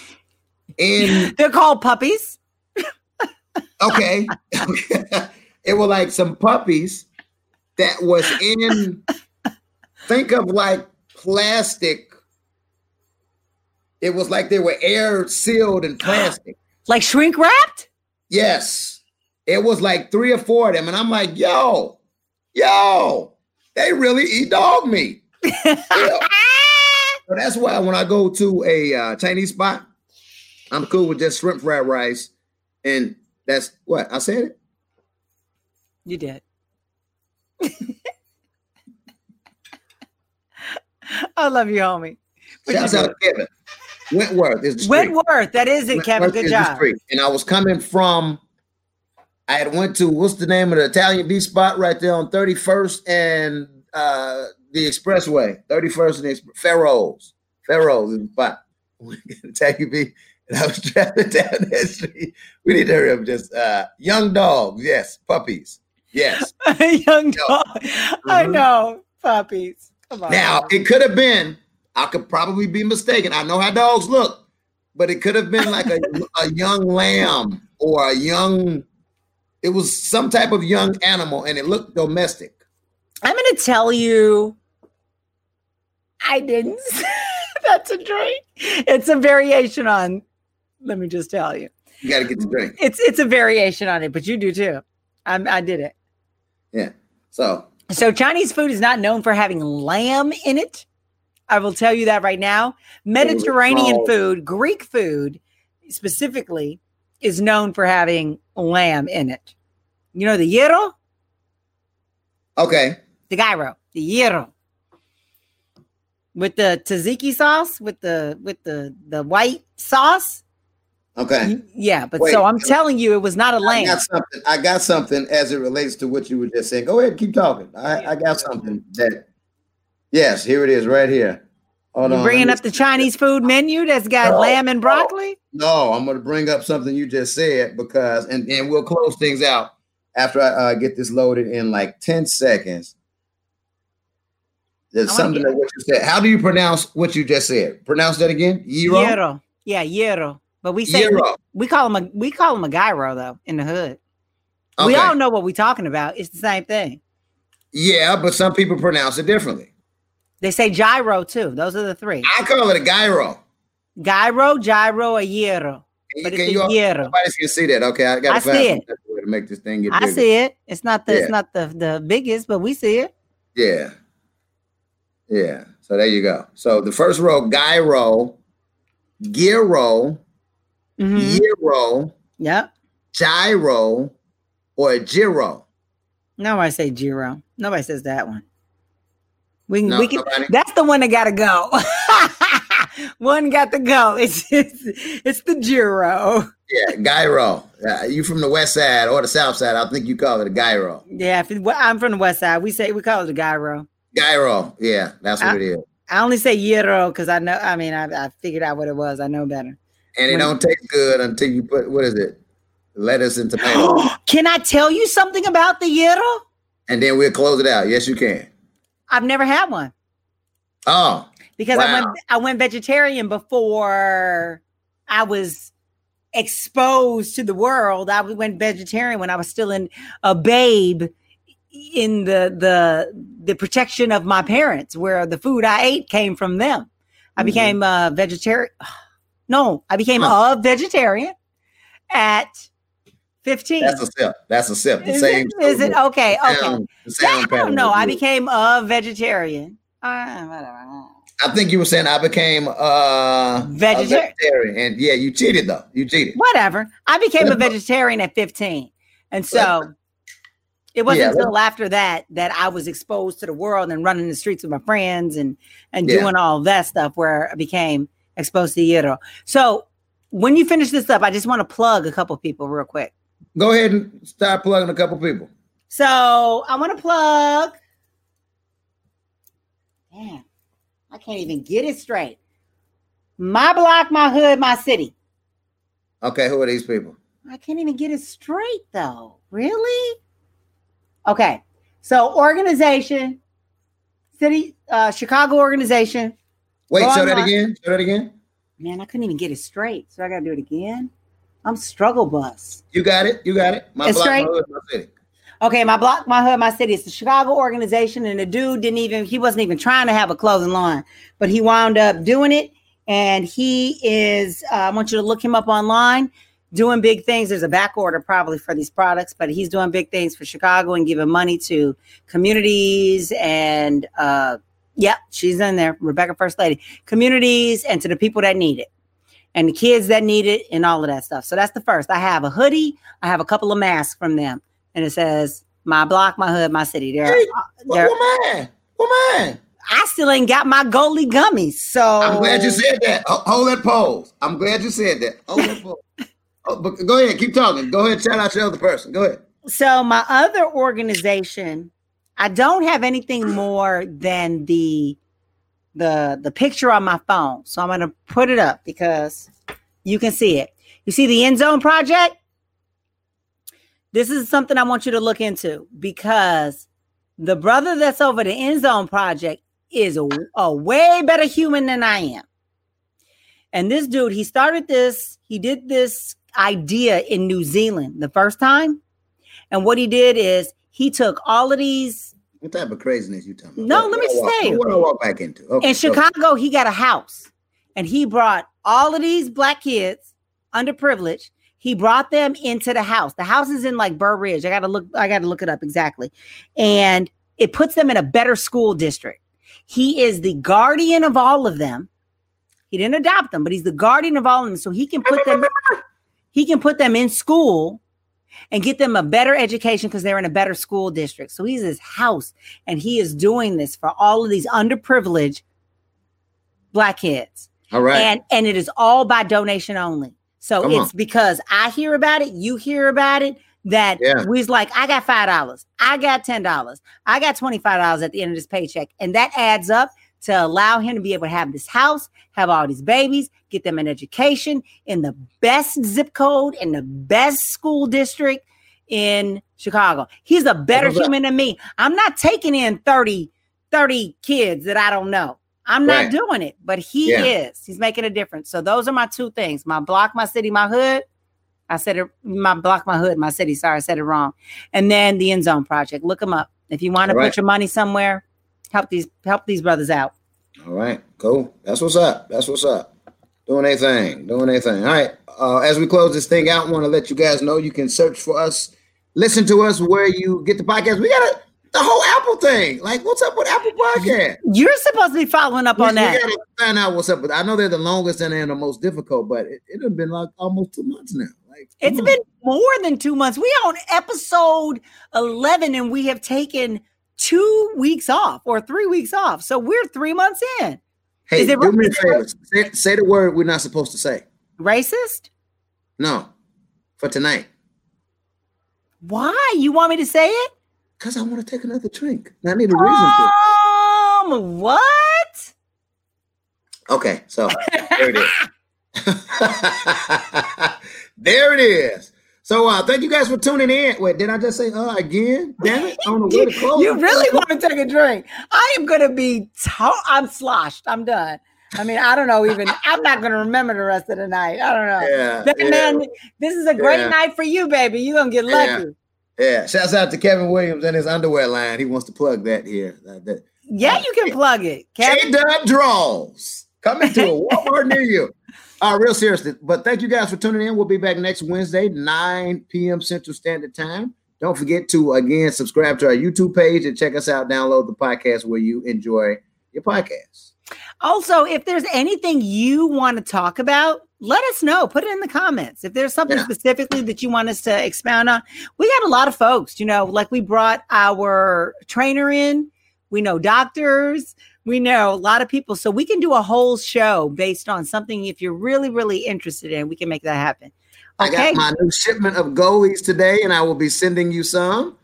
in mhm. They're called puppies. Okay. it was like some puppies that was in think of like plastic. It was like they were air sealed in plastic. Like shrink wrapped? Yes. It was like three or four of them. And I'm like, yo, yo, they really eat dog meat. So that's why when I go to a uh, Chinese spot, I'm cool with just shrimp fried rice. And that's what I said it. you did. I love you, homie. But Shouts you out to Kevin. Wentworth is the. Wentworth, that is it, Kevin. Wentworth Good job. And I was coming from, I had went to, what's the name of the Italian beef spot right there on 31st and uh, the expressway, 31st and the Exp- Pharaohs. Pharaohs is the spot. Italian beef. And I was driving down that street. We need to hurry up. Just uh, young dogs. Yes. Puppies. Yes. A young Yo. dog. I Mhm. know. Puppies. Come on. Now, it could have been, I could probably be mistaken. I know how dogs look, but it could have been like a, a young lamb or a young, it was some type of young animal and it looked domestic. I'm going to tell you, I didn't. That's a drink. It's a variation on. Let me just tell you, You got to get the drink. it's it's a variation on it, but you do too. I'm, I did it. Yeah. So, So Chinese food is not known for having lamb in it. I will tell you that right now. Mediterranean Oh. food, Greek food specifically, is known for having lamb in it. You know the gyro, okay. the gyro, the gyro, with the tzatziki sauce, with the with the the white sauce. Okay. Yeah, but Wait. so I'm telling you, it was not a I lamb. got something. I got something as it relates to what you were just saying. Go ahead, keep talking. I, I got something that. Yes, here it is, right here. Hold You bringing up the Chinese food menu that's got lamb and broccoli. No, I'm going to bring up something you just said because, and, and we'll close things out after I uh, get this loaded in like 10 seconds. There's I something that what you said. How do you pronounce what you just said? Pronounce that again. Gyro. Gyro. Yeah, gyro. But we say we call him a we call him a gyro though in the hood. We all know what we're talking about. It's the same thing. Yeah, but some people pronounce it differently. They say gyro too. Those are the three. I call it a gyro. Gyro, gyro, a gyro. But you- it's a all- gyro. See that. Okay, I got I see it. to make this thing get I see it. It's not the Yeah. it's not the the biggest, but we see it. Yeah. Yeah. So there you go. So the first row, gyro, gyro, Mhm. gyro, Yep. gyro, or gyro. I say gyro. Nobody says that one. We can No, we can nobody? that's the one that gotta go. one got to go. It's it's, it's the gyro. Yeah, gyro. Yeah, you from the west side or the south side? I think you call it a gyro. Yeah, if it, well, I'm from the west side. We say we call it a gyro. Gyro. Yeah, that's what I- it is. I only say gyro because I know. I mean, I, I figured out what it was. I know better. And it don't taste good until you put what is it? Lettuce and tomato. Can I tell you something about the gyro? and then we'll close it out. Yes, you can. I've never had one Oh, because I went I went vegetarian before I was exposed to the world. I went vegetarian when I was still in a babe in the the the protection of my parents, where the food I ate came from them. I mm-hmm. became a vegetarian. No, I became huh. a vegetarian at 15. That's a sip. That's a sip. The is same. It, is it okay? Okay. Sound, yeah, I don't know. I became a vegetarian. Uh, I think you were saying I became uh, vegetarian. a vegetarian. And yeah, you cheated though. You cheated. Whatever. I became a vegetarian at 15. And so it wasn't yeah, until after that that I was exposed to the world and running the streets with my friends and and yeah. doing all that stuff where I became exposed to gyro. So when you finish this up, I just want to plug a couple people real quick. Go ahead and start plugging a couple people. So I want to plug. Damn, I can't even get it straight. My block, my hood, my city. Okay, who are these people? I can't even get it straight though. Really? Okay. So organization, city, uh, Chicago organization. Wait, show that again. Show that again. Man, I couldn't even get it straight. So I gotta do it again. I'm struggle bus. You got it. You got it. My it's block, straight. my hood, my city. Okay, my block, my hood, my city. It's the Chicago organization, and the dude didn't even. He wasn't even trying to have a clothing line, but he wound up doing it. And he is. Uh, I want you to look him up online. Doing big things. There's a back order probably for these products, but he's doing big things for Chicago and giving money to communities and. uh Yep, she's in there. Rebecca, First Lady, communities, and to the people that need it and the kids that need it and all of that stuff. So that's the first. I have a hoodie. I have a couple of masks from them, and it says my block, my hood, my city. They're, hey, uh, they're woman, woman. I still ain't got my Goli gummies. So I'm glad you said that. Hold that pose. I'm glad you said that. Hold that pose. oh, but go ahead, keep talking. Go ahead, shout out your other person. Go ahead. So my other organization, I don't have anything more than the the the picture on my phone. So I'm going to put it up because you can see it. You see the end zone project? This is something I want you to look into because the brother that's over the end zone project is a, a way better human than I am. And this dude, he started this, he did this idea in New Zealand the first time. And what he did is he took all of these what type of craziness you talking about? No, let me say. What I walk back into? Okay, in Chicago, he got a house, and he brought all of these black kids, underprivileged. He brought them into the house. The house is in like Burr Ridge. I gotta look. I gotta look it up exactly, and it puts them in a better school district. He is the guardian of all of them. He didn't adopt them, but he's the guardian of all of them, so he can put them. he can put them in school and get them a better education because they're in a better school district. So he's his house and he is doing this for all of these underprivileged black kids. All right. And and it is all by donation only. So Come it's on. because I hear about it, you hear about it, that yeah. we's like, I got five dollars, I got ten dollars, I got twenty-five dollars at the end of this paycheck. And that adds up to allow him to be able to have this house, have all these babies, get them an education in the best zip code, in the best school district in Chicago. He's a better human than me. I'm not taking in 30, 30 kids that I don't know. I'm not right. doing it, but he yeah. is. He's making a difference. So those are my two things: my block, my city, my hood. I said it. My block, my hood, my city. Sorry, I said it wrong. And then the End Zone Project. Look them up if you want to right. put your money somewhere help these help these brothers out. All right, cool. That's what's up. That's what's up. Doing anything, doing anything. All right. Uh, as we close this thing out, I want to let you guys know you can search for us, listen to us where you get the podcast. We got a, the whole Apple thing. Like, what's up with Apple Podcast? You're supposed to be following up we, on that. We gotta find out what's up with. I know they're the longest and they're the most difficult, but it, it has been like almost two months now. Like, it's on. been more than two months. We are on episode eleven, and we have taken two weeks off or three weeks off. So we're three months in. Hey, Is it do me a favor. Say, say the word we're not supposed to say. Racist? No, for tonight. Why? You want me to say it? Because I want to take another drink. I need a reason um, what? Okay, so there it is. there it is. So uh, thank you guys for tuning in. Wait, did I just say uh again? Damn it! I don't know where to close. you really want to take a drink? I am gonna be. To- I'm sloshed. I'm done. I mean, I don't know. Even I'm not going to remember the rest of the night. I don't know. Yeah, yeah. man, this is a great Yeah. night for you, baby. You're gonna get Yeah. lucky. Yeah, shouts out to Kevin Williams and his underwear line. He wants to plug that here. Uh, that Yeah, you can plug it. Kevin. Dub Draws coming to a Walmart near you. Uh, real seriously, but thank you guys for tuning in. We'll be back next Wednesday, 9 p.m. Central Standard Time. Don't forget to again subscribe to our YouTube page and check us out. Download the podcast where you enjoy your podcast. Also, if there's anything you want to talk about, let us know. Put it in the comments. If there's something Yeah. specifically that you want us to expound on, we got a lot of folks, you know, like we brought our trainer in, we know doctors, we know a lot of people. So we can do a whole show based on something if you're really, really interested in, we can make that happen. I Okay. got my new shipment of Golis today, and I will be sending you some.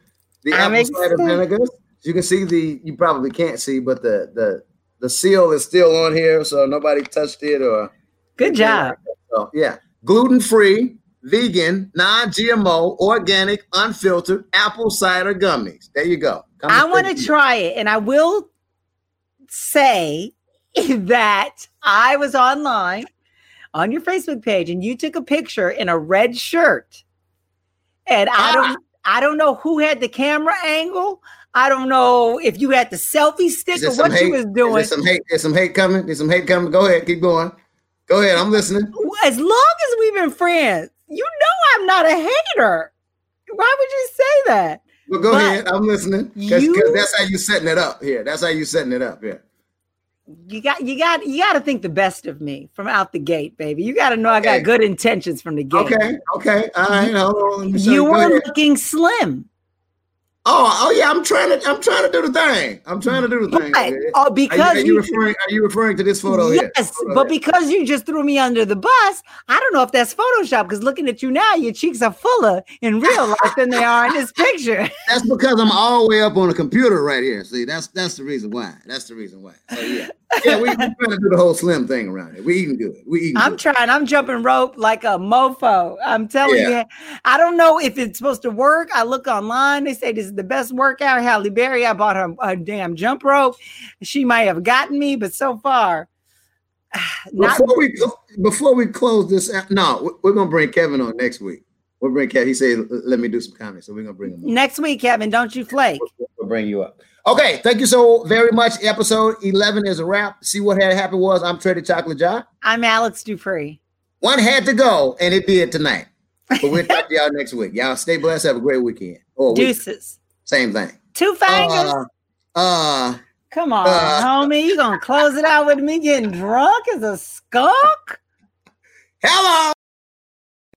The I'm apple cider vinegar. You can see the. You probably can't see, but the the the seal is still on here, so nobody touched it or. Good job. So yeah, gluten free, vegan, non GMO, organic, unfiltered apple cider gummies. There you go. Coming I want to try it. And I will say that I was online on your Facebook page and you took a picture in a red shirt. And I Ah. don't I don't know who had the camera angle. I don't know if you had the selfie stick or what you was doing. there some hate? There's some hate coming. There's some hate coming. Go ahead, keep going. Go ahead. I'm listening. As long as we've been friends, you know I'm not a hater. Why would you say that? Well, go But ahead. I'm listening. Because that's how you setting it up here. That's how you setting it up here. You got you got you got to think the best of me from out the gate, baby. You got to know I got good intentions from the gate. Okay. Okay. All right. Hold on. Let me show You were looking slim. Oh, oh yeah. I'm trying to. I'm trying to do the thing. I'm trying to do the thing. Here. oh, Are you, because are you you, referring? Are you referring to this photo here? yes, Photo but here. because you just threw me under the bus, I don't know if that's Photoshop. Because looking at you now, your cheeks are fuller in real life than they are in this picture. that's because I'm all the way up on the computer right here. See, that's that's the reason why. That's the reason why. So yeah, yeah. We we trying to do the whole slim thing around here. We eating good. We eating. I'm good. trying. I'm jumping rope like a mofo. I'm telling Yeah. you. I don't know if it's supposed to work. I look online. They say this is the best workout. Halle Berry, I bought her a damn jump rope. She might have gotten me, but so far, not Before we before we close this, out, no, we- we're gonna bring Kevin on next week. We'll bring Kevin. He said, "Let me do some comments," so we're gonna bring him. On. next week, Kevin. Don't you flake. We'll bring you up. Okay, thank you so very much. Episode eleven is a wrap. See what had happened was I'm Treddy Chocolate John. I'm Alex Dupree. One had to go, and it did tonight. But we'll talk to y'all next week. Y'all stay blessed. Have a great weekend. Or. Deuces. Same thing. Two fingers. Uh, uh, Come on, uh, homie. You gonna close it out with me getting drunk as a skunk? hello.